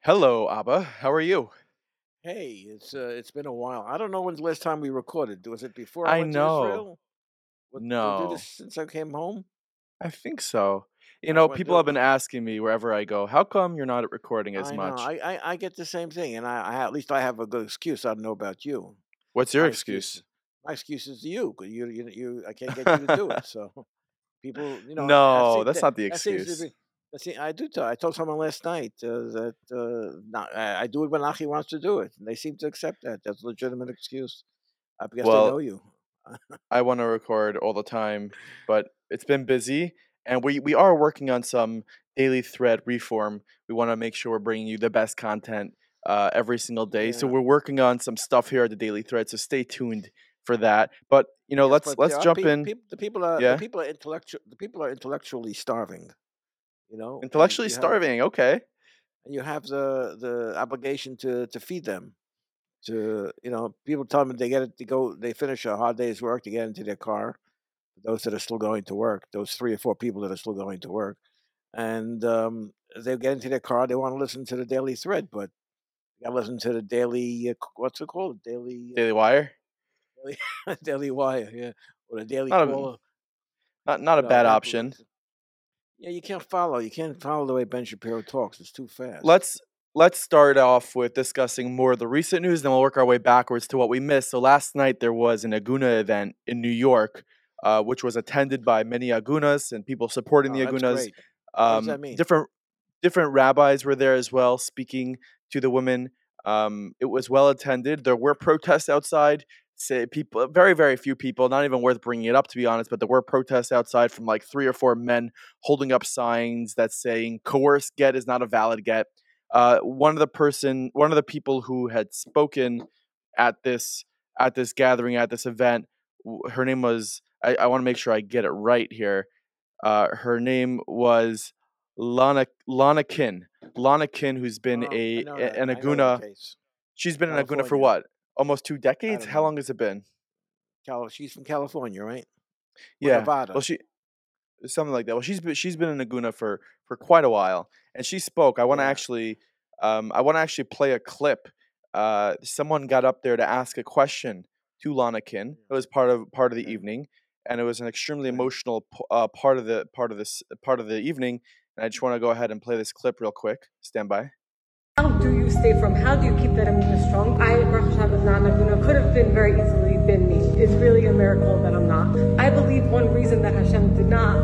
Hello, Abba. How are you? Hey, it's uh, it's been a while. I don't know when's the last time we recorded. Was it before I I went to. Israel? What did do this No, since I came home? I think so. You I know, went people have been asking me wherever I go, how come you're not recording as I know. much? I, I I get the same thing, and I, I at least I have a good excuse. I don't know about you. What's your My excuse, excuse? my excuse is you. 'cause You you you. I can't get you to do it. So people, you know, No, that's that, not the that seems to excuse. be. See, I do tell. I told someone last night uh, that uh, not, I, I do it when Aki wants to do it, and they seem to accept that. That's a legitimate excuse. I guess they know Well, you. I want to record all the time, but it's been busy, and we we are working on some daily thread reform. We want to make sure we're bringing you the best content uh, every single day. So we're working on some stuff here at the daily thread. So stay tuned for that. But you know, Yes, let's let's jump people. in. People, the people are the people are intellectual. The people are intellectually starving. You know, intellectually you have starving. Okay. and you have the the obligation to to feed them. To you know, people tell them they get it. They go. They finish a hard day's work. They get into their car. Those that are still going to work. Those three or four people that are still going to work, and um, they get into their car. They want to listen to the daily thread, but to listen to the daily. Uh, what's it called? Daily. Daily Uh, Wire. daily, daily wire. Yeah, or the daily Not a not not a bad option. Yeah, you can't follow. You can't follow the way Ben Shapiro talks. It's too fast. Let's let's start off with discussing more of the recent news, then we'll work our way backwards to what we missed. So last night there was an Aguna event in New York, uh, which was attended by many Agunas and people supporting Oh, the that's Agunas. great. What does Um, that mean? different different rabbis were there as well, speaking to the women. Um, it was well attended. There were protests outside. Say people, very very few people. Not even worth bringing it up to be honest. But there were protests outside from like three or four men holding up signs that saying "coerced get is not a valid get." Uh, one of the person, one of the people who had spoken at this at this gathering at this event, her name was. I, I want to make sure I get it right here. Uh, her name was Lonna Lonna Kin. Lonna Kin, who's been Oh, a an Aguna. She's been an Aguna for what? Almost two decades. How know. long has it been? Cal- she's from California, right? Or Yeah. Well, she something like that. Well, she's been, she's been in Aguna for for quite a while, and she spoke. I want to Yeah. actually, um, I want to actually play a clip. Uh, someone got up there to ask a question to Lonna Kin. It was part of part of the evening, and it was an extremely emotional uh, part of the part of this part of the evening. And I just want to go ahead and play this clip real quick. Stand by. How do you stay from? How do you keep that immune strong? I, Baruch Hashem, not Naguna, could have been very easily been me. It's really a miracle that I'm not. I believe one reason that Hashem did not.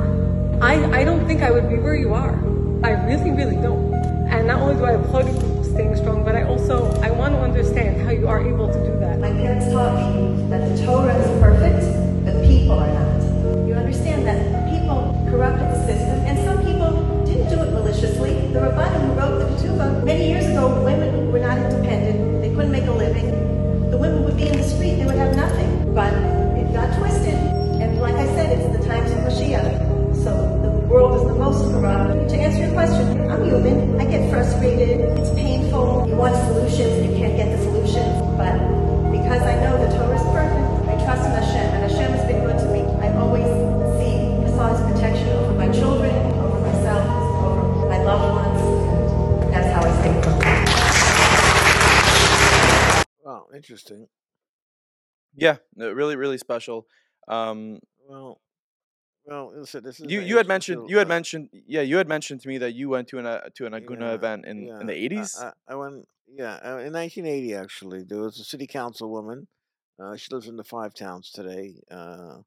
I, I don't think I would be where you are. I really, really don't. And not only do I applaud you for staying strong, but I also I want to understand how you are able to do that. My parents taught me that the Torah is perfect, but people are not. You understand that people corrupted the system, and some people didn't do it maliciously. The Rabbanim interesting. Yeah, really, really special. Um, Well, well, listen, this is you you had mentioned until you had uh, mentioned yeah you had mentioned to me that you went to an uh, to an Aguna yeah, event in in yeah. the I, eighties. I, I went, yeah, uh, in 1980 actually. There was a city councilwoman. Uh, she lives in the Five Towns today. Uh,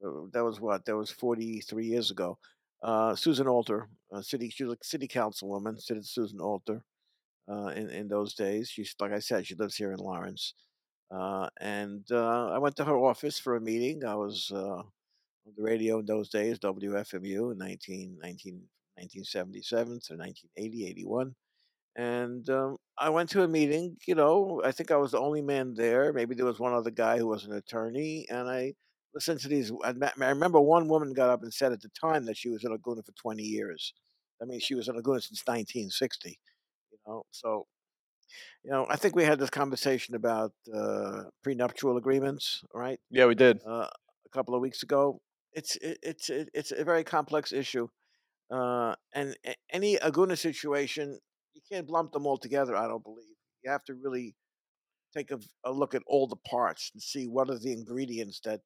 so that was what? That was 43 years ago. Uh, Susan Alter, uh, city, she was a city councilwoman. City Susan Alter. Uh, in in those days. She's like I said, she lives here in Lawrence, uh, and uh, I went to her office for a meeting. I was uh, on the radio in those days, WFMU in 19, 19 1977 to 1980, 81. And um, I went to a meeting. You know, I think I was the only man there. Maybe there was one other guy who was an attorney, and I listened to these. I remember one woman got up and said at the time that she was in Laguna for 20 years. I mean, she was in Laguna since 1960 you know so you know i think we had this conversation about uh, prenuptial agreements right Yeah, we did. uh, a couple of weeks ago it's it, it's it, it's a very complex issue uh, and any aguna situation you can't lump them all together. I don't believe you have to really take a, a look at all the parts and see what are the ingredients that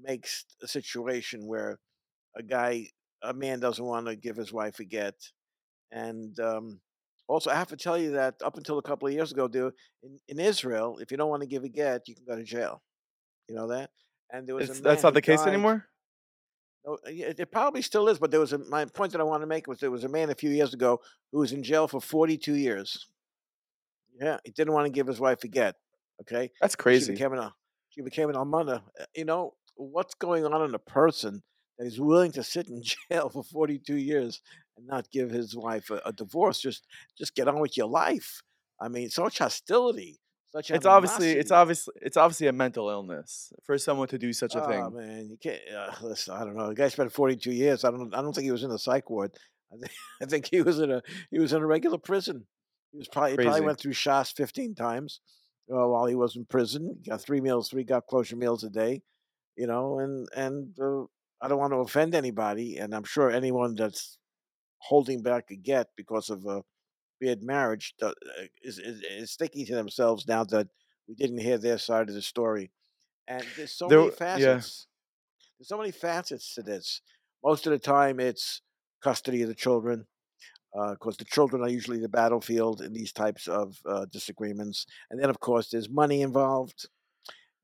makes a situation where a guy, a man doesn't want to give his wife a get, and um, also I have to tell you that up until a couple of years ago, dude, in, in Israel, if you don't want to give a get, you can go to jail. You know that? And there was It's, that's not the case died. anymore. No, uh, yeah, it probably still is, but there was a my point that I want to make was there was a man a few years ago who was in jail for 42 years. Yeah, he didn't want to give his wife a get. Okay, That's crazy. she became an she became an almana. Uh, You know what's going on in a person that is willing to sit in jail for 42 years and not give his wife a, a divorce? Just just get on with your life. I mean, such hostility, such It's obviously it's obviously it's obviously a mental illness for someone to do such a thing. Oh thing. man, you can't. Uh, listen, I don't know. The guy spent 42 years. I don't. I don't think he was in a psych ward. I think. I think he was in a. He was in a regular prison. He was probably. He probably went through Shas 15 times uh, while he was in prison. He got three meals, three got closure meals a day. You know, and and uh, I don't want to offend anybody, and I'm sure anyone that's holding back a get because of a bad marriage uh, is, is is thinking to themselves now that we didn't hear their side of the story. And there's so There, many yeah, facets. There's so many facets to this. Most of the time, it's custody of the children, because the children are usually the battlefield in these types of uh, disagreements. And then, of course, there's money involved.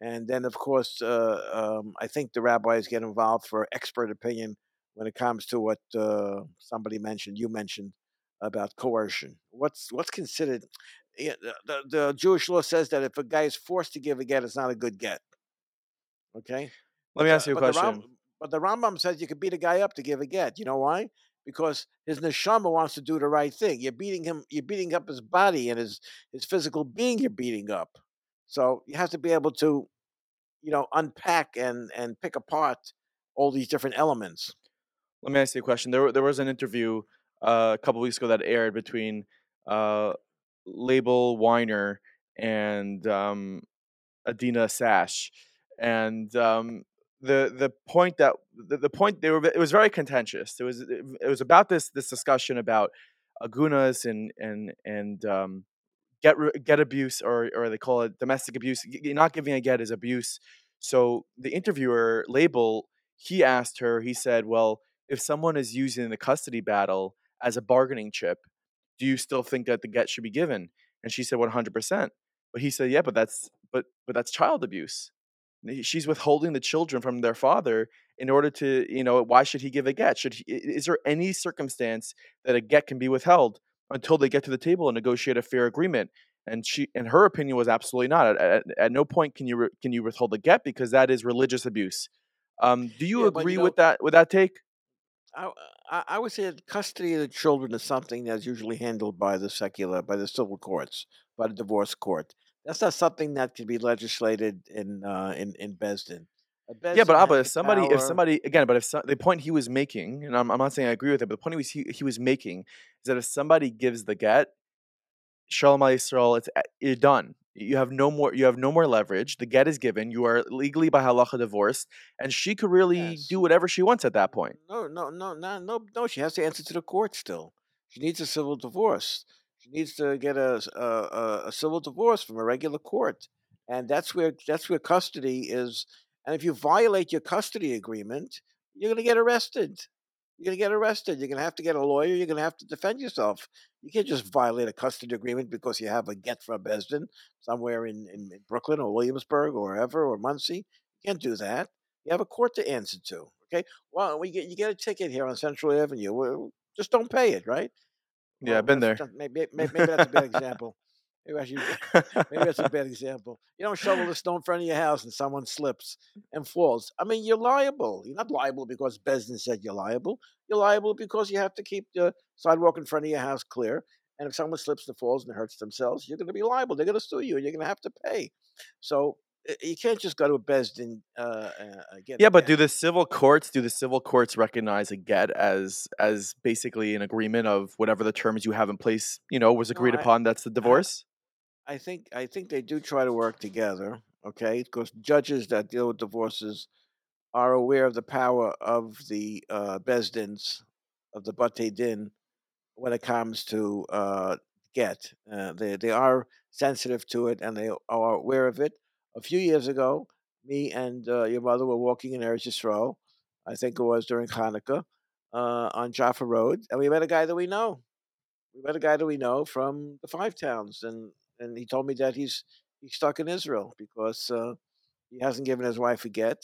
And then, of course, uh, um, I think the rabbis get involved for expert opinion when it comes to what uh, somebody mentioned, you mentioned about coercion. What's what's considered? yeah, The, the, the Jewish law says that if a guy is forced to give a get, it's not a good get. Okay, let me ask you a but the Ram, question. but the Rambam says you can beat a guy up to give a get. You know why? Because his neshama wants to do the right thing. You're beating him. You're beating up his body and his his physical being. You're beating up. So you have to be able to, you know, unpack and and pick apart all these different elements. Let me ask you a question. There, there was an interview uh, a couple weeks ago that aired between uh, Label Weiner and um, Adina Sash, and um, the the point that the, the point they were it was very contentious. It was it, it was about this this discussion about agunas and and and um, get get abuse or or they call it domestic abuse. Not giving a get is abuse. So the interviewer label he asked her. He said, "Well, if someone is using the custody battle as a bargaining chip, do you still think that the get should be given?" And she said, "100 percent." But he said, "Yeah, but that's but but that's child abuse. She's withholding the children from their father in order to, you know, why should he give a get? Should he, is there any circumstance that a get can be withheld until they get to the table and negotiate a fair agreement? And she, and her opinion was absolutely not. At, at, at no point can you re, can you withhold the get because that is religious abuse. Um, do you Yeah, agree you with that with that take? I, I I would say that custody of the children is something that's usually handled by the secular, by the civil courts, by the divorce court. That's not something that can be legislated in uh, in in Besdin. A Yeah, but Abba, if somebody, if somebody, again, but if the point he was making, and I'm, I'm not saying I agree with it, but the point he was he, he was making is that if somebody gives the get, Shalom Yisrael, it's eh, you're done. You have no more. You have no more leverage. The get is given. You are legally by halacha divorced, and she could really Yes. do whatever she wants at that point. No, no, no, no, no, no. She has to answer to the court still. She needs a civil divorce. She needs to get a a civil divorce from a regular court, and that's where that's where custody is. And if you violate your custody agreement, you're going to get arrested. You're going to get arrested. You're going to have to get a lawyer. You're going to have to defend yourself. You can't just violate a custody agreement because you have a get from Besden somewhere in, in, Brooklyn or Williamsburg or wherever or Monsey. You can't do that. You have a court to answer to. Okay. Well, we get you get a ticket here on Central Avenue. Well, just don't pay it, right? Yeah, Well, I've been there. maybe maybe, maybe that's a bad example. Maybe I should, maybe that's a bad example. You don't shovel the snow in front of your house and someone slips and falls. I mean, you're liable. You're not liable because Besden said you're liable. You're liable because you have to keep the sidewalk in front of your house clear. And if someone slips and falls and hurts themselves, you're going to be liable. They're going to sue you, and you're going to have to pay. So uh, you can't just go to a Besden uh, uh, yeah, but do the civil courts do the civil courts recognize a get as as basically an agreement of whatever the terms you have in place, you know, was No, agreed I, upon? That's the divorce. I think I think they do try to work together. Okay, because judges that deal with divorces are aware of the power of the uh, Besdins of the Bate Din when it comes to uh, get. Uh, they they are sensitive to it and they are aware of it. A few years ago, me and uh, your mother were walking in Eretz Yisrael. I think it was during Hanukkah uh, on Jaffa Road, and we met a guy that we know. We met a guy that we know from the Five Towns, and and he told me that he's he's stuck in Israel because uh, he hasn't given his wife a get,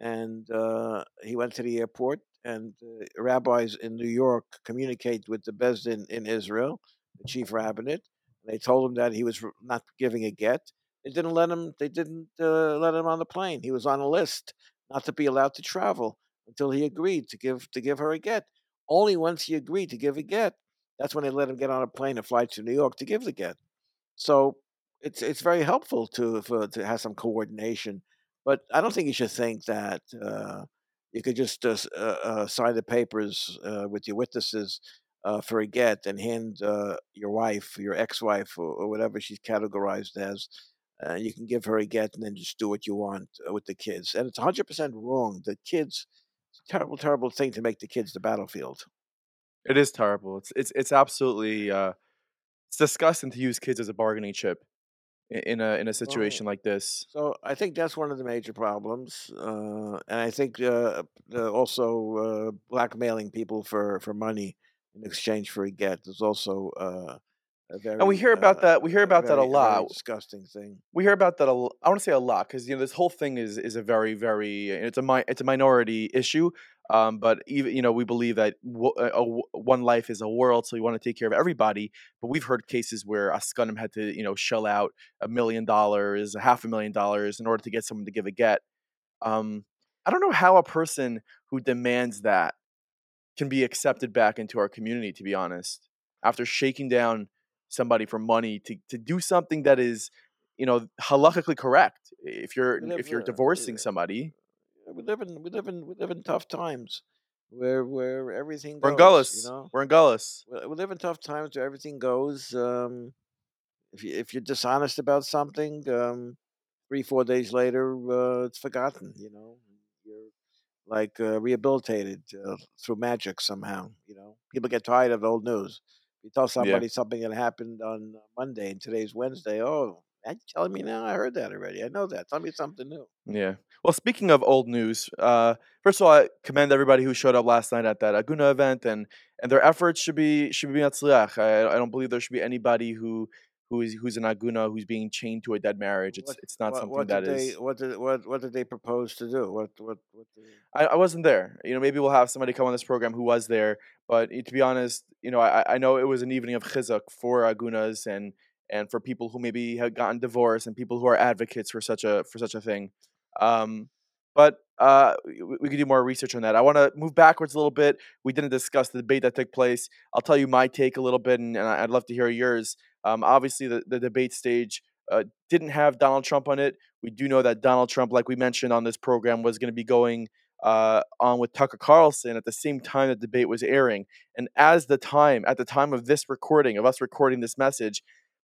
and uh, he went to the airport. And rabbis in New York communicate with the Bezdin in Israel, the chief rabbinate. And They told him that he was not giving a get. They didn't let him. They didn't uh, let him on the plane. He was on a list not to be allowed to travel until he agreed to give to give her a get. Only once he agreed to give a get, that's when they let him get on a plane and fly to New York to give the get. So it's it's very helpful to for, to have some coordination. But I don't think you should think that uh, you could just uh, uh, uh, sign the papers uh, with your witnesses uh, for a get and hand your wife, your ex-wife, or, or, whatever she's categorized as. You can give her a get and then just do what you want with the kids. And it's 100% wrong. The kids, terrible, terrible thing to make the kids the battlefield. It is terrible. It's it's it's absolutely it's disgusting to use kids as a bargaining chip in a in a situation like this. So I think that's one of the major problems, uh, and I think uh, uh, also uh, blackmailing people for, for money in exchange for a get is also uh, very, and we hear about uh, that. We hear about very, that a lot. disgusting thing. We hear about that. A, I want to say a lot because you know this whole thing is is a very very it's a mi- it's a minority issue. Um, but even you know we believe that w- a, a, one life is a world, so we want to take care of everybody. But we've heard cases where Askunim had to you know shell out a million dollars, a half a million dollars in order to get someone to give a get. Um, I don't know how a person who demands that can be accepted back into our community. To be honest, after shaking down somebody for money to to do something that is you know halakhically correct if you're if you're divorcing somebody we live in we live in we live in tough times where where everything we're in goes. Gullus. You know, we're in Gullus. we, we live in tough times where everything goes. Um, if you if you're dishonest about something, um, three four days later, uh, it's forgotten. You know, you're like uh, rehabilitated uh, through magic somehow. You know, people get tired of old news. You tell somebody yeah. something that happened on Monday and today's Wednesday. Oh, you telling me now? I heard that already. I know that. Tell me something new. Yeah. Well, speaking of old news, uh, first of all, I commend everybody who showed up last night at that Aguna event, and and their efforts should be should be matzliach. I, I don't believe there should be anybody who who is who's an aguna who's being chained to a dead marriage. It's what, it's not what, something what that they, is. What did what what did they propose to do? What what what? Did... I, I wasn't there. You know, maybe we'll have somebody come on this program who was there. But to be honest, you know, I I know it was an evening of chizuk for agunas and and for people who maybe have gotten divorced and people who are advocates for such a for such a thing. Um, but uh, we, we could do more research on that. I want to move backwards a little bit. We didn't discuss the debate that took place. I'll tell you my take a little bit, and, and I'd love to hear yours. Um, obviously, the, the debate stage uh, didn't have Donald Trump on it. We do know that Donald Trump, like we mentioned on this program, was going to be going uh, on with Tucker Carlson at the same time the debate was airing. And as the time, at the time of this recording, of us recording this message,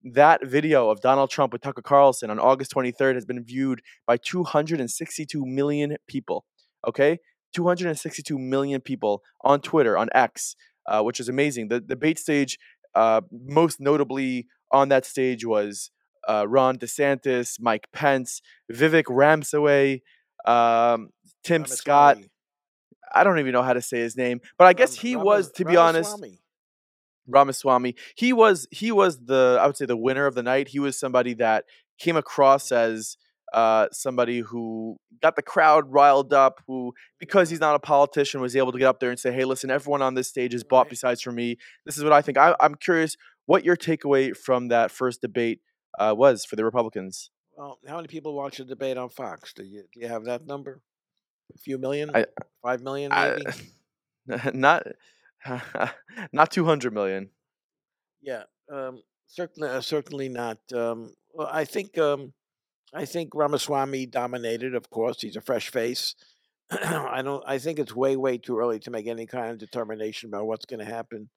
that video of Donald Trump with Tucker Carlson on August 23rd has been viewed by 262 million people. Okay? 262 million people on Twitter, on X, uh, which is amazing. The debate stage, uh, most notably on that stage, was uh, Ron DeSantis, Mike Pence, Vivek Ramaswamy, um, Tim Ramaswamy. Scott. I don't even know how to say his name, but I guess he Ram- was, to be honest. Ramaswamy. He was he was the I would say the winner of the night. He was somebody that came across as uh, somebody who got the crowd riled up, who because he's not a politician was able to get up there and say, "Hey, listen, everyone on this stage is bought besides for me." This is what I think. I, am curious what your takeaway from that first debate uh, was for the Republicans. Well, how many people watch the debate on Fox? Do you do you have that number? A few million, I, five million, maybe. I, not not 200 million. Yeah, um, certainly, uh, certainly not. Um, well, I think, um, I think Ramaswamy dominated. Of course, he's a fresh face. I don't. I think it's way, way too early to make any kind of determination about what's going to happen.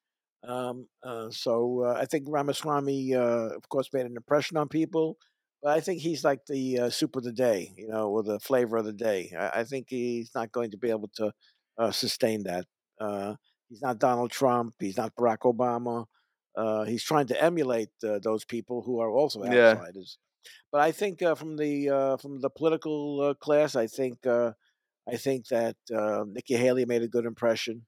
Um, uh, so uh, I think Ramaswamy, uh, of course, made an impression on people. But I think he's like the uh, soup of the day, you know, or the flavor of the day. I, I think he's not going to be able to uh, sustain that. He's not Donald Trump. He's not Barack Obama. uh, he's trying to emulate uh, those people who are also Yeah. outsiders. But I think uh, from the uh, from the political uh, class, I think uh, I think that uh, Nikki Haley made a good impression,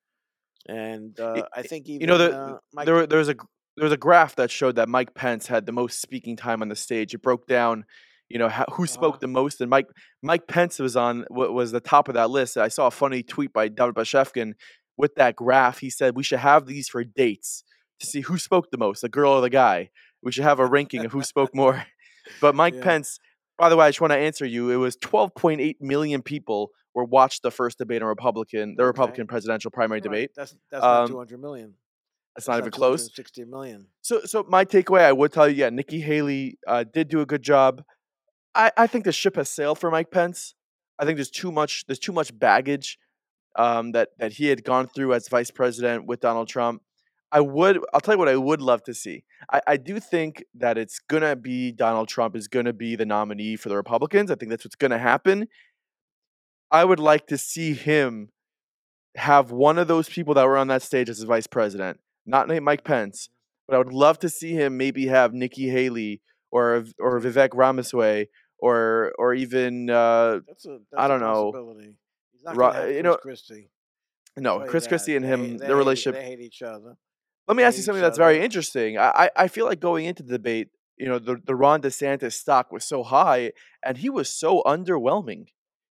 and uh, I think even you know, the- Mike, there, there was a there was a graph that showed that Mike Pence had the most speaking time on the stage. It broke down, you know, how, who spoke Uh-huh. the most, and Mike Mike Pence was on wa- was the top of that list. I saw a funny tweet by David Bashevkin with that graph. He said we should have these for dates to see who spoke the most, the girl or the guy. We should have a ranking of who spoke more. But Mike Yeah. Pence, by the way, I just want to answer you. It was 12.8 million people were watched the first debate on Republican, the Okay. Republican presidential primary debate. That's that's not Um, two hundred million. That's not even close. Sixty million. So, so my takeaway, I would tell you, yeah, Nikki Haley uh, did do a good job. I, I think the ship has sailed for Mike Pence. I think there's too much. There's too much baggage um, that that he had gone through as vice president with Donald Trump. I would. I'll tell you what I would love to see. I, I do think that it's gonna be Donald Trump is gonna be the nominee for the Republicans. I think that's what's gonna happen. I would like to see him have one of those people that were on that stage as his vice president, not Mike Pence, but I would love to see him maybe have Nikki Haley or or Vivek Ramaswamy or or even uh, That's a that's I don't know. Possibility. He's not Ra- gonna you Chris know, Christie. no Chris that. Christie and him hate- they their hate- relationship. They hate each other. Let me ask you something that's very interesting. I, I I feel like going into the debate, you know, the the Ron DeSantis stock was so high, and he was so underwhelming.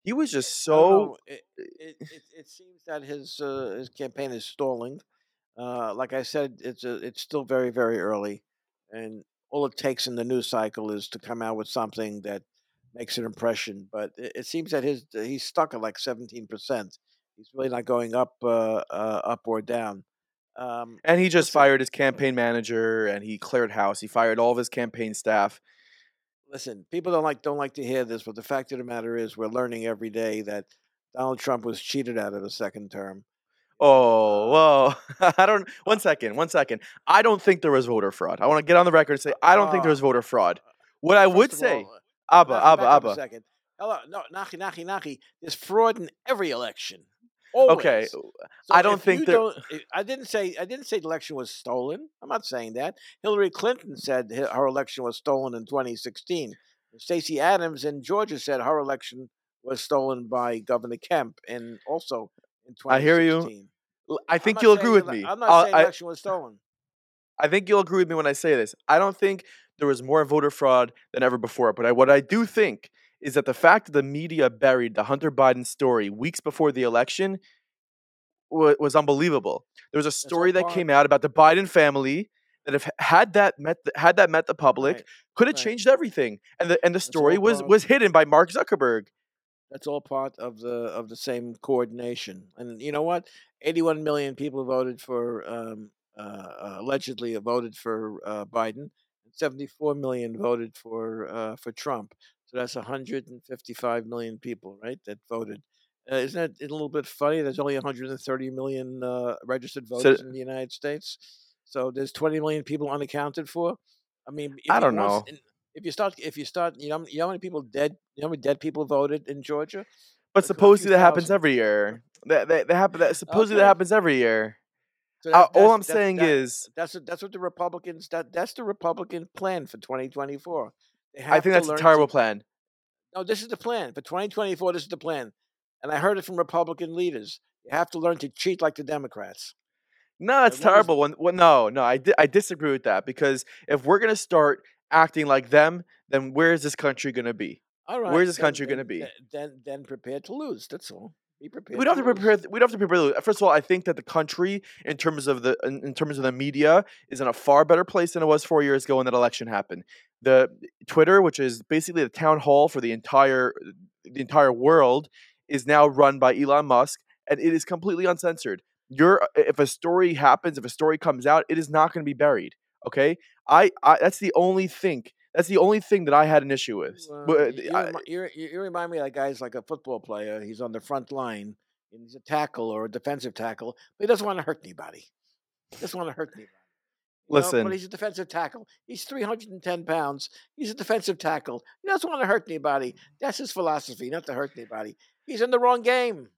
He was just so It, it, it, it seems that his uh, his campaign is stalling. Uh, like I said, it's a, it's still very very early, and all it takes in the news cycle is to come out with something that makes an impression. But it, it seems that his he's stuck at like seventeen percent. He's really not going up uh, uh, up or down. Um, And he just fired his campaign manager and he cleared house. He fired all of his campaign staff. listen, people don't like don't like to hear this, but the fact of the matter is, we're learning every day that Donald Trump was cheated out of a second term. Oh, Uh, whoa. I don't one second, one second. I don't think there was voter fraud. I want to get on the record and say I don't think there Uh, was voter fraud. What I would say, all, Abba, Nachi, Abba, back a Abba. second. Hello, no, Nachi, Nachi, Nachi. There's fraud in every election. Always. Okay, So I don't think there- don't- eh, I- didn't say I didn't say the election was stolen. I'm not saying that. Hillary Clinton said her election was stolen in 2016. Stacey Adams in Georgia said her election was stolen by Governor Kemp, and also in 2016. I hear you. I think you'll agree with me. I'm not I'll- saying the election was stolen. I think you'll agree with me when I say this. I don't think there was more voter fraud than ever before. But I, what I do think is that the fact that the media buried the Hunter Biden story weeks before the election wa- was unbelievable. There was a story that came out about the Biden family that if had that met the, had that met the public Right. could have right. changed everything. And the and the That's story was was hidden by Mark Zuckerberg. That's all part of the of the same coordination. And you know what? 81 million people voted for um, uh, allegedly voted for uh, Biden, 74 million voted for uh, for Trump. So that's 155 million people, right? That voted. Uh, isn't that a little bit funny? There's only 130 million uh, registered So- voters in the United States. So there's 20 million people unaccounted for. I mean, I don't know. in- If you start, if you start, you know, you know how many people dead? You know how many dead people voted in Georgia? But Like supposedly that happens every year. That that, that happen. That supposedly that happens every year. So Uh, all I'm saying that- is, that's what, that's what the Republicans that that's the Republican plan for 2024. I think that's a learn to- terrible plan. No, this is the plan for 2024. This is the plan, and I heard it from Republican leaders. You have to learn to cheat like the Democrats. No, it's As long as- terrible. When, when no, no, I, di- I disagree with that because if we're gonna start acting like them, then where is this country gonna be? All right, Where's this then- country gonna be? Then, then prepare to lose. That's all. Be prepared. We don't have to prepare. We don't have to prepare. First of all, I think that the country, in terms of the in, in terms of the media, is in a far better place than it was four years ago when that election happened. The Twitter, which is basically the town hall for the entire the entire world, is now run by Elon Musk, and it is completely uncensored. You're uh, if a story happens, if a story comes out, it is not going to be buried. Okay, I, I that's the only thing. That's the only thing that I had an issue with. Well, But, uh, you, I- you, you remind me of guys like a football player. He's on the front line and he's a tackle or a defensive tackle, but he doesn't want to hurt anybody. He doesn't want to hurt anybody. You know, Listen. but he's a defensive tackle. He's 310 pounds. He's a defensive tackle. He doesn't want to hurt anybody. That's his philosophy, not to hurt anybody. He's in the wrong game.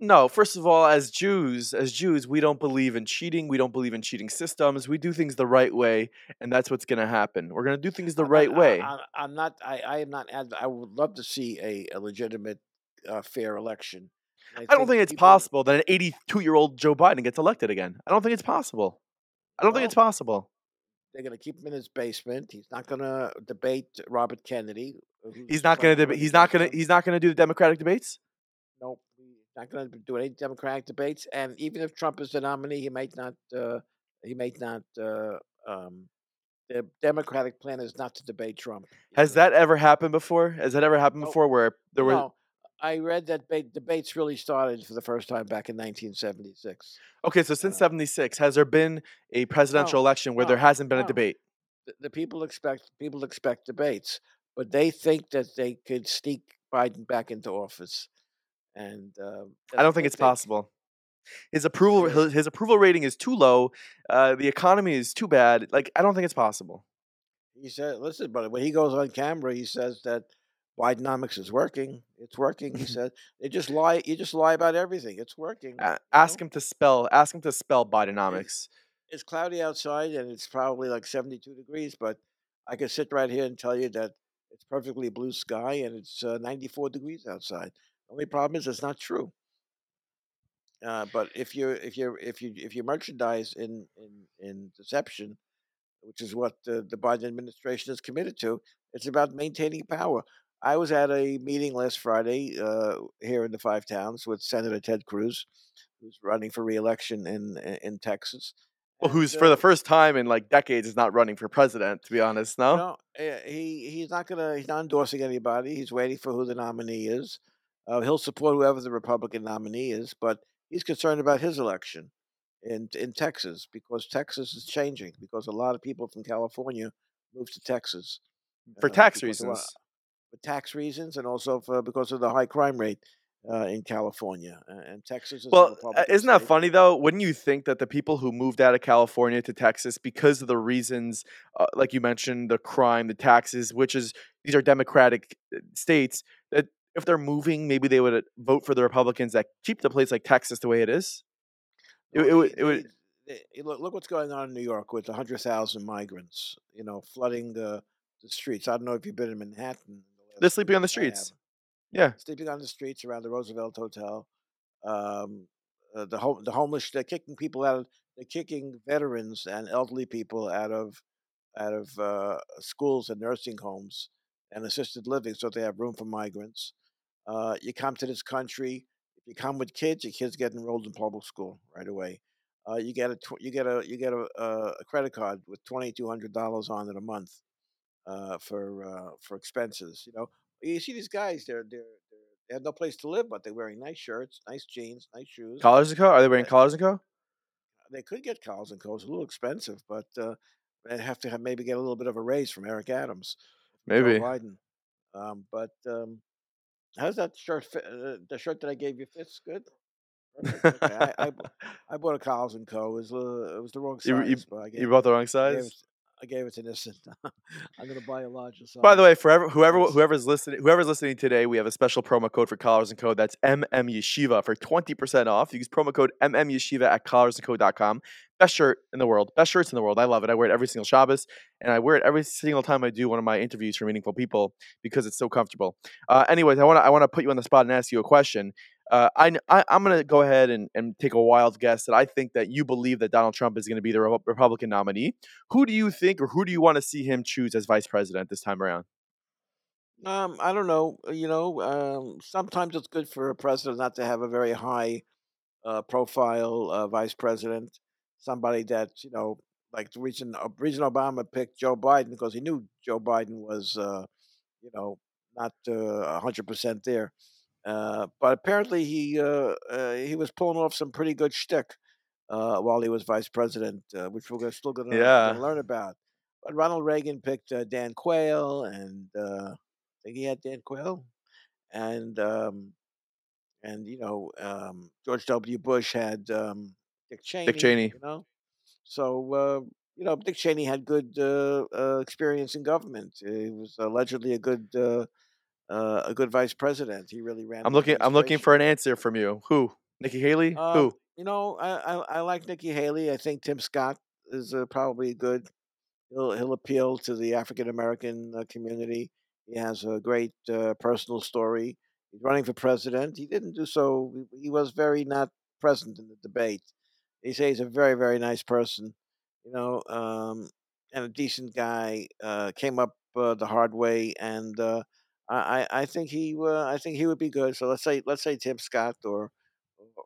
No, first of all, as Jews, as Jews, we don't believe in cheating. We don't believe in cheating systems. We do things the right way, and that's what's going to happen. We're going to do things the I'm right not, way. I, I, I'm not. I, I am not. I would love to see a, a legitimate, uh, fair election. And I don't think it's people- possible that an 82 year old Joe Biden gets elected again. I don't think it's possible. I don't think it's possible. They're going to keep him in his basement. He's not going to debate Robert Kennedy. He's not going to. for He's not going to. He's not going to do the Democratic debates. Nope, not going to do any Democratic debates. And even if Trump is the nominee, he might not. Uh, he might not. Uh, um, the Democratic plan is not to debate Trump. Has either. that ever happened before? Has that ever happened No. before where there were? No, I read that ba- debates really started for the first time back in 1976. Okay, so since uh, '76, has there been a presidential No, election where there hasn't been a debate? The, the people expect people expect debates, but they think that they could sneak Biden back into office. And uh, I don't think it's possible. His approval his, his approval rating is too low. Uh, the economy is too bad. Like I don't think it's possible. He said, "Listen, but when he goes on camera, he says that Bidenomics is working. It's working." He said, "They just lie. You just lie about everything. It's working." You ask know? him to spell. Ask him to spell Bidenomics. It's cloudy outside and it's probably like 72 degrees, but I can sit right here and tell you that it's perfectly blue sky and it's uh, 94 degrees outside. Only problem is it's not true. Uh, but if you if you if you if you merchandise in in in deception, which is what the, the Biden administration is committed to, it's about maintaining power. I was at a meeting last Friday uh, here in the Five Towns with Senator Ted Cruz, who's running for reelection in in, Texas. Well, And, who's for the uh, first time in like decades is not running for president? To be honest, no. no, eh, he he's not gonna he's not endorsing anybody. He's waiting for who the nominee is. Uh, he'll support whoever the Republican nominee is, but he's concerned about his election in in Texas because Texas is changing because a lot of people from California moved to Texas for uh, tax of, uh, reasons. for tax reasons and also for because of the high crime rate uh, in California Uh, and Texas is Well, uh, isn't that state. funny though? Wouldn't you think that the people who moved out of California to Texas because of the reasons, uh, like you mentioned, the crime, the taxes, which is these are Democratic uh, states, that if they're moving, maybe they would vote for the Republicans that keep the place like Texas the way it is. It, No, it, would. It would. they- they- look, look what's going on in New York with 100,000 migrants, you know, flooding the, the streets. I don't know if you've been in Manhattan. the They're sleeping on the streets. Yeah. Sleeping on the streets around the Roosevelt Hotel. Um, uh, the home, the homeless, they're kicking people out of, they're kicking veterans and elderly people out of, out of uh, schools and nursing homes and assisted living so they have room for migrants. Uh, you come to this country, if you come with kids, your kids get enrolled in public school right away. Uh, you get a tw- you get a you get a, a a credit card with twenty two hundred dollars on it a month uh, for uh, for expenses. You know, you see these guys; they're they're, they're they have no place to live, but they're wearing nice shirts, nice jeans, nice shoes. Collars and Co. Are they wearing Uh, collars and Co? They could get collars and coats, a little expensive, but uh, they have to have maybe get a little bit of a raise from Eric Adams, Maybe. Biden. Um, but um, how's that shirt? Fit? Uh, the shirt that I gave you fits good. Okay, I, I, I bought a Collars and Co. It was, uh, it was the wrong You- you- size, but I gave, you bought the wrong size. I gave it to Nissan. I'm gonna buy a larger size. By the way, forever whoever whoever's listening whoever's listening today, we have a special promo code for Collars and Co. That's MM Yeshiva for 20% off. You use promo code MM Yeshiva at collarsandco.com. Best shirt in the world. Best shirts in the world. I love it. I wear it every single Shabbos, and I wear it every single time I do one of my interviews for meaningful people because it's so comfortable. Uh, anyways, I want to I want to put you on the spot and ask you a question. Uh, I, I, I'm gonna go ahead and, and take a wild guess that I think that you believe that Donald Trump is going to be the Re- Republican nominee. Who do you think, or who do you want to see him choose as vice president this time around? Um, I don't know. uh, You know, um, sometimes it's good for a president not to have a very high uh, profile uh, vice president, somebody that you know, like the reason uh, reason Obama picked Joe Biden because he knew Joe Biden was, uh, you know, not a hundred percent there. Uh, but apparently he uh, uh, he was pulling off some pretty good shtick uh, while he was vice president, uh, which we're still going to Yeah. learn about. But Ronald Reagan picked uh, Dan Quayle, and uh, I think he had Dan Quayle, and um, and you know um, George W. Bush had um, Dick Cheney. Dick Cheney. You know, so uh, you know Dick Cheney had good uh, uh, experience in government. He was allegedly a good uh, uh, a good vice president. He really ran. I'm looking. I'm looking for an answer from you. Who? Nikki Haley? Um, Who? You know, I, I I like Nikki Haley. I think Tim Scott is uh, probably good. He'll he'll appeal to the African American uh, community. He has a great uh, personal story. He's running for president. He didn't do so. He, he was very not present in the debate. They say he's a very very nice person, you know, um, and a decent guy. Uh, came up uh, the hard way, and uh, I I think he uh, I think he would be good. So let's say let's say Tim Scott or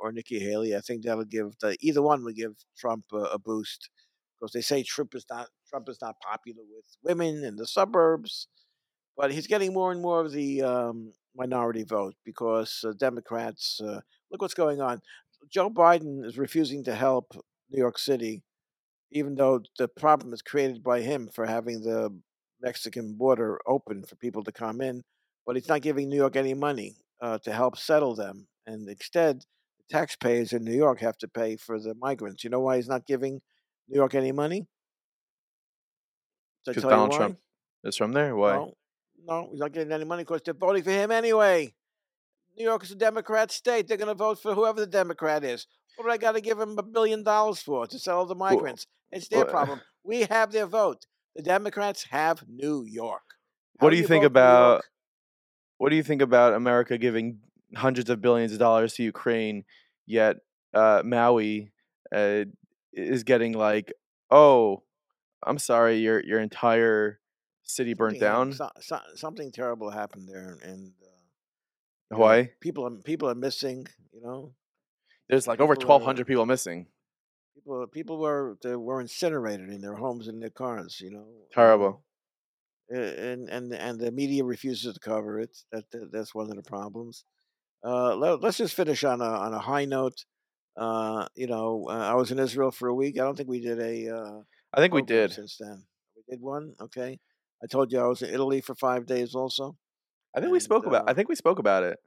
or Nikki Haley. I think that'll give the, either one would give Trump a, a boost because they say Trump is not Trump is not popular with women in the suburbs, but he's getting more and more of the um, minority vote because uh, Democrats uh, look what's going on. Joe Biden is refusing to help New York City, even though the problem is created by him for having the Mexican border open for people to come in, but he's not giving New York any money uh, to help settle them, and instead taxpayers in New York have to pay for the migrants. You know why he's not giving New York any money? Because Donald Trump is from there. Why? No, no, he's not getting any money because they're voting for him anyway. New York is a Democrat state. They're going to vote for whoever the Democrat is. What do I got to give them a billion dollars for to settle the migrants? Well, it's their well, problem. We have their vote. The Democrats have New York. How what do you, think about? What do you think about America giving hundreds of billions of dollars to Ukraine, yet uh, Maui uh, is getting like, oh, I'm sorry, your your entire city burnt something down. so, so, something terrible happened there, and uh, Hawaii. Know, people are people are missing. You know, there's like people over 1,200 people missing. People people were they were incinerated in their homes and their cars. You know, terrible. And and and the media refuses to cover it. That, that that's one of the problems. Uh, let, us just finish on a on a high note. Uh, you know, uh, I was in Israel for a week. I don't think we did a. Uh, I think we did since then. We did one. Okay. I told you I was in Italy for five days. Also. I think and, we spoke about. I uh think we spoke about it.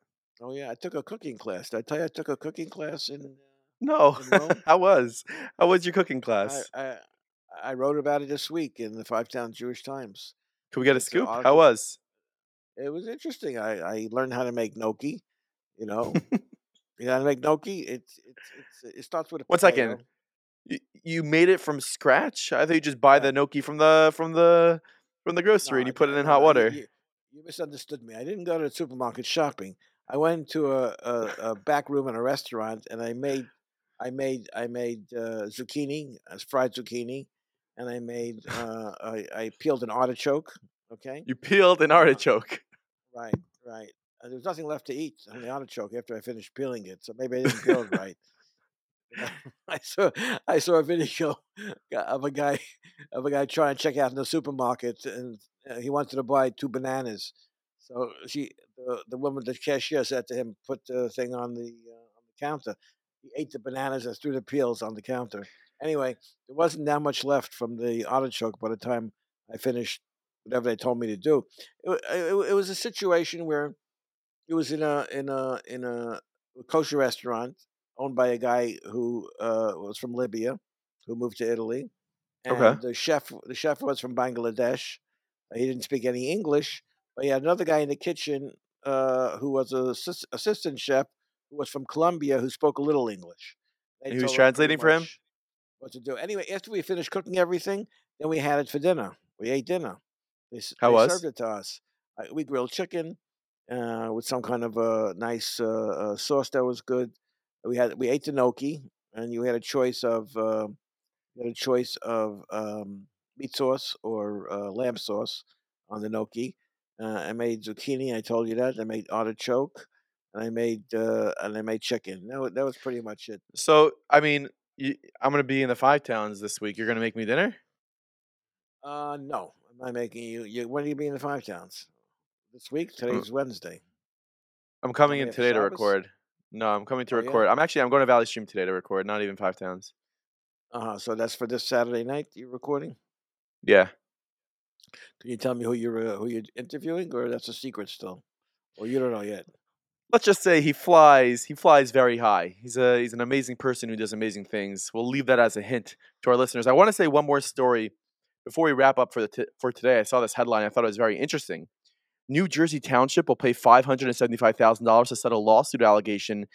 Oh yeah, I took a cooking class. Did I tell you I took a cooking class in? Uh, no, How was? How was your cooking class? I, I, I wrote about it this week in the Five Town Jewish Times. Can we get a scoop? How was? It was interesting. I, I learned how to make gnocchi. You know, you know, how to make gnocchi. It's it's it's it starts with a one second. You, you made it from scratch. I thought you just buy the gnocchi from the from the from the grocery no, and you put it in hot water. You, you, misunderstood me. I didn't go to the supermarket shopping. I went to a, a, a back room in a restaurant and I made I made I made uh, zucchini, uh, fried zucchini, and I made uh, I, I peeled an artichoke. Okay. You peeled an artichoke. Right, right. Uh, there was nothing left to eat on the artichoke after I finished peeling it, so maybe I didn't peel it right. I saw I saw a video of a guy of a guy trying to check out in the supermarket, and uh, he wanted to buy two bananas. So she, the, the woman, the cashier, said to him, "Put the thing on the uh, on the counter." He ate the bananas and threw the peels on the counter. Anyway, there wasn't that much left from the artichoke by the time I finished whatever they told me to do. It, it, it was a situation where it was in a in a in a kosher restaurant owned by a guy who uh, was from Libya, who moved to Italy. And okay. the chef the chef was from Bangladesh. He didn't speak any English, but he had another guy in the kitchen uh, who was a assist, assistant chef who was from Colombia who spoke a little English. They he was translating for him. What to do? Anyway, after we finished cooking everything, then we had it for dinner. We ate dinner. They, How they was? served it to us. We grilled chicken uh, with some kind of a nice uh, uh, sauce that was good. We had we ate the gnocchi, and you had a choice of uh, you had a choice of um, meat sauce or uh, lamb sauce on the gnocchi. Uh, I made zucchini. I told you that. I made artichoke, and I made uh, and I made chicken. That was, that was pretty much it. So I mean, you, I'm gonna be in the five towns this week. You're gonna make me dinner? Uh, no, I'm not making you. you when are you be in the five towns? this week. Mm. Today's Wednesday. I'm coming in today to record. No, I'm coming to oh, record. Yeah? I'm actually I'm going to Valley Stream today to record. Not even five towns. Uh huh. So that's for this Saturday night. You're recording. Yeah. Can you tell me who you're uh, who you're interviewing, or that's a secret still, or you don't know yet? Let's just say he flies. He flies very high. He's a he's an amazing person who does amazing things. We'll leave that as a hint to our listeners. I want to say one more story before we wrap up for the t- for today. I saw this headline. I thought it was very interesting. New Jersey Township will pay $575,000 to settle lawsuit allegation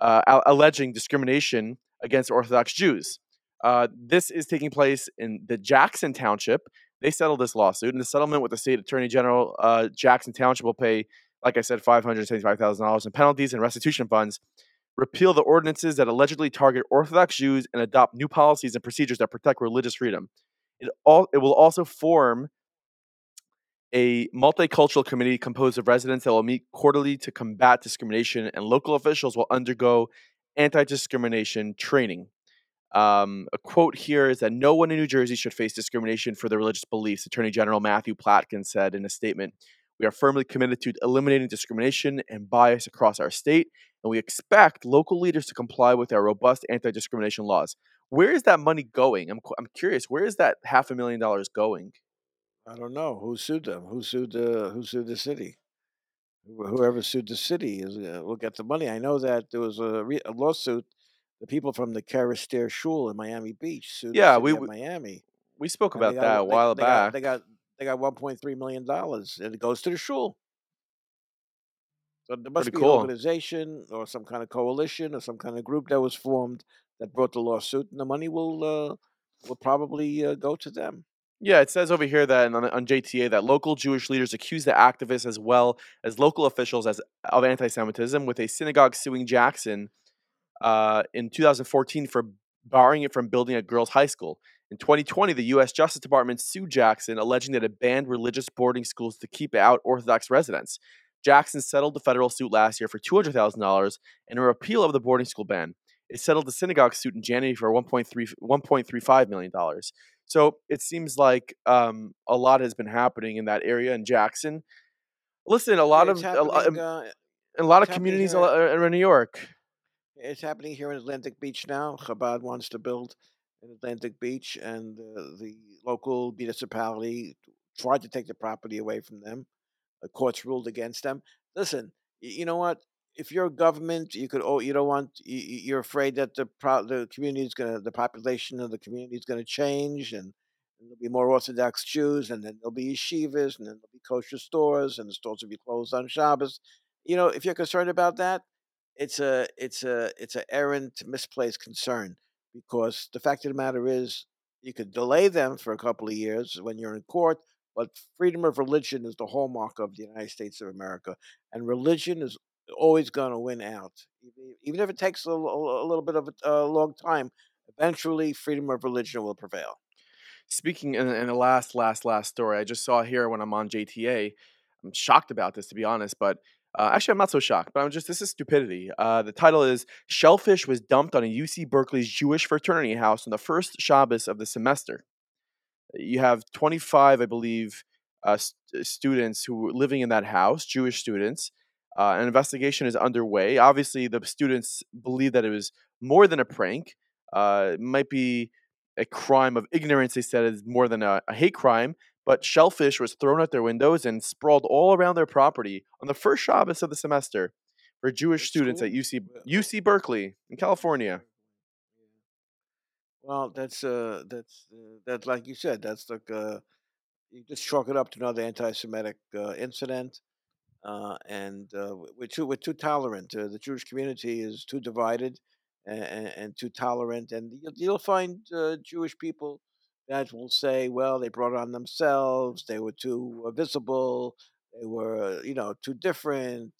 uh, alleging discrimination against Orthodox Jews. Uh, this is taking place in the Jackson Township. They settled this lawsuit, and the settlement with the state attorney general, uh, Jackson Township, will pay, like I said, five hundred seventy-five thousand dollars in penalties and restitution funds. Repeal the ordinances that allegedly target Orthodox Jews and adopt new policies and procedures that protect religious freedom. It all it will also form a multicultural committee composed of residents that will meet quarterly to combat discrimination, and local officials will undergo anti discrimination training. Um, a quote here is that no one in New Jersey should face discrimination for their religious beliefs, Attorney General Matthew Platkin said in a statement. We are firmly committed to eliminating discrimination and bias across our state, and we expect local leaders to comply with our robust anti discrimination laws. Where is that money going? I'm, I'm curious. Where is that half a million dollars going? I don't know who sued them. Who sued the Who sued the city? Whoever sued the city is uh, will get the money. I know that there was a, re- a lawsuit. The people from the Carister Shul in Miami Beach sued Yeah, the we Miami. we spoke about that a they, while they back. got they got they got one point three million dollars, and it goes to the shul. So there must Pretty be cool. an organization or some kind of coalition or some kind of group that was formed that brought the lawsuit, and the money will uh, will probably uh, go to them. Yeah, it says over here that on, on JTA that local Jewish leaders accuse the activists as well as local officials as of anti-Semitism, with a synagogue suing Jackson uh, in 2014 for barring it from building a girls' high school. In 2020, the U.S. Justice Department sued Jackson, alleging that it banned religious boarding schools to keep out Orthodox residents. Jackson settled the federal suit last year for $200,000 and a repeal of the boarding school ban. It settled the synagogue suit in January for 1.3 $1.35 million. So it seems like um, a lot has been happening in that area in Jackson. Listen, a lot it's of a, lot- Uh, a lot of communities around New York. It's happening here in Atlantic Beach now. Chabad wants to build in Atlantic Beach, and uh, the local municipality tried to take the property away from them. The courts ruled against them. Listen, you know what? If you're a government, you could. Oh, you don't want. You're afraid that the pro- the community is gonna, the population of the community is gonna change, and, there'll be more Orthodox Jews, and then there'll be yeshivas, and then there'll be kosher stores, and the stores will be closed on Shabbos. You know, if you're concerned about that, it's a it's a it's an errant misplaced concern because the fact of the matter is you could delay them for a couple of years when you're in court but freedom of religion is the hallmark of the united states of america and religion is always going to win out even if it takes a little bit of a, a long time eventually freedom of religion will prevail Speaking in, in the last, last, last story, I just saw here when I'm on JTA. I'm shocked about this, to be honest, but uh, actually, I'm not so shocked. But I'm just this is stupidity. Uh, the title is "Shellfish was dumped on a UC Berkeley's Jewish fraternity house on the first Shabbos of the semester." You have 25, I believe, uh, st- students who were living in that house, Jewish students. Uh, an investigation is underway. Obviously, the students believe that it was more than a prank. Uh, it might be a crime of ignorance, they said, is more than a, a hate crime. But shellfish was thrown out their windows and sprawled all around their property on the first Shabbos of the semester for Jewish students at UC UC Berkeley in California. well that's uh that's uh, that's like you said that's like uh you just chalk it up to another anti-Semitic uh, incident, uh, and uh, we're too we're too tolerant. Uh, the Jewish community is too divided and, and, and too tolerant, and you'll, you'll find uh, Jewish people that will say, "Well, they brought on themselves. They were too uh, visible. They were, you know, too different."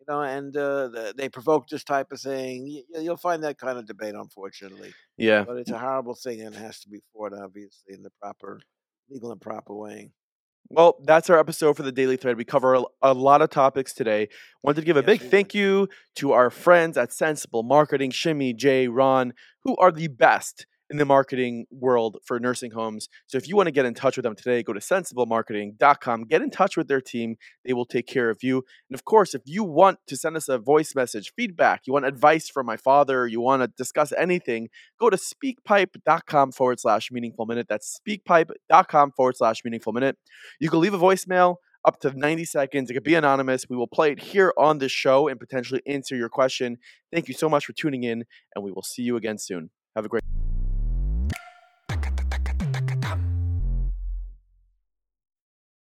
You know, and uh, they provoked this type of thing. You'll find that kind of debate, unfortunately Yeah. but it's a horrible thing and it has to be fought obviously in the proper legal and proper way. Well, that's our episode for the Daily Thread. We cover a, a lot of topics today. Wanted to give a big thank you to our friends at Sensible Marketing, Shimmy, Jay, Ron, who are the best in the marketing world for nursing homes. So if you want to get in touch with them today, go to sensiblemarketing.com. Get in touch with their team. They will take care of you. And of course, if you want to send us a voice message, feedback, you want advice from my father, you want to discuss anything, go to speakpipe.com forward slash meaningful minute. That's speakpipe.com forward slash meaningful minute. You can leave a voicemail up to 90 seconds. It could be anonymous. We will play it here on this show and potentially answer your question. Thank you so much for tuning in, and we will see you again soon. Have a great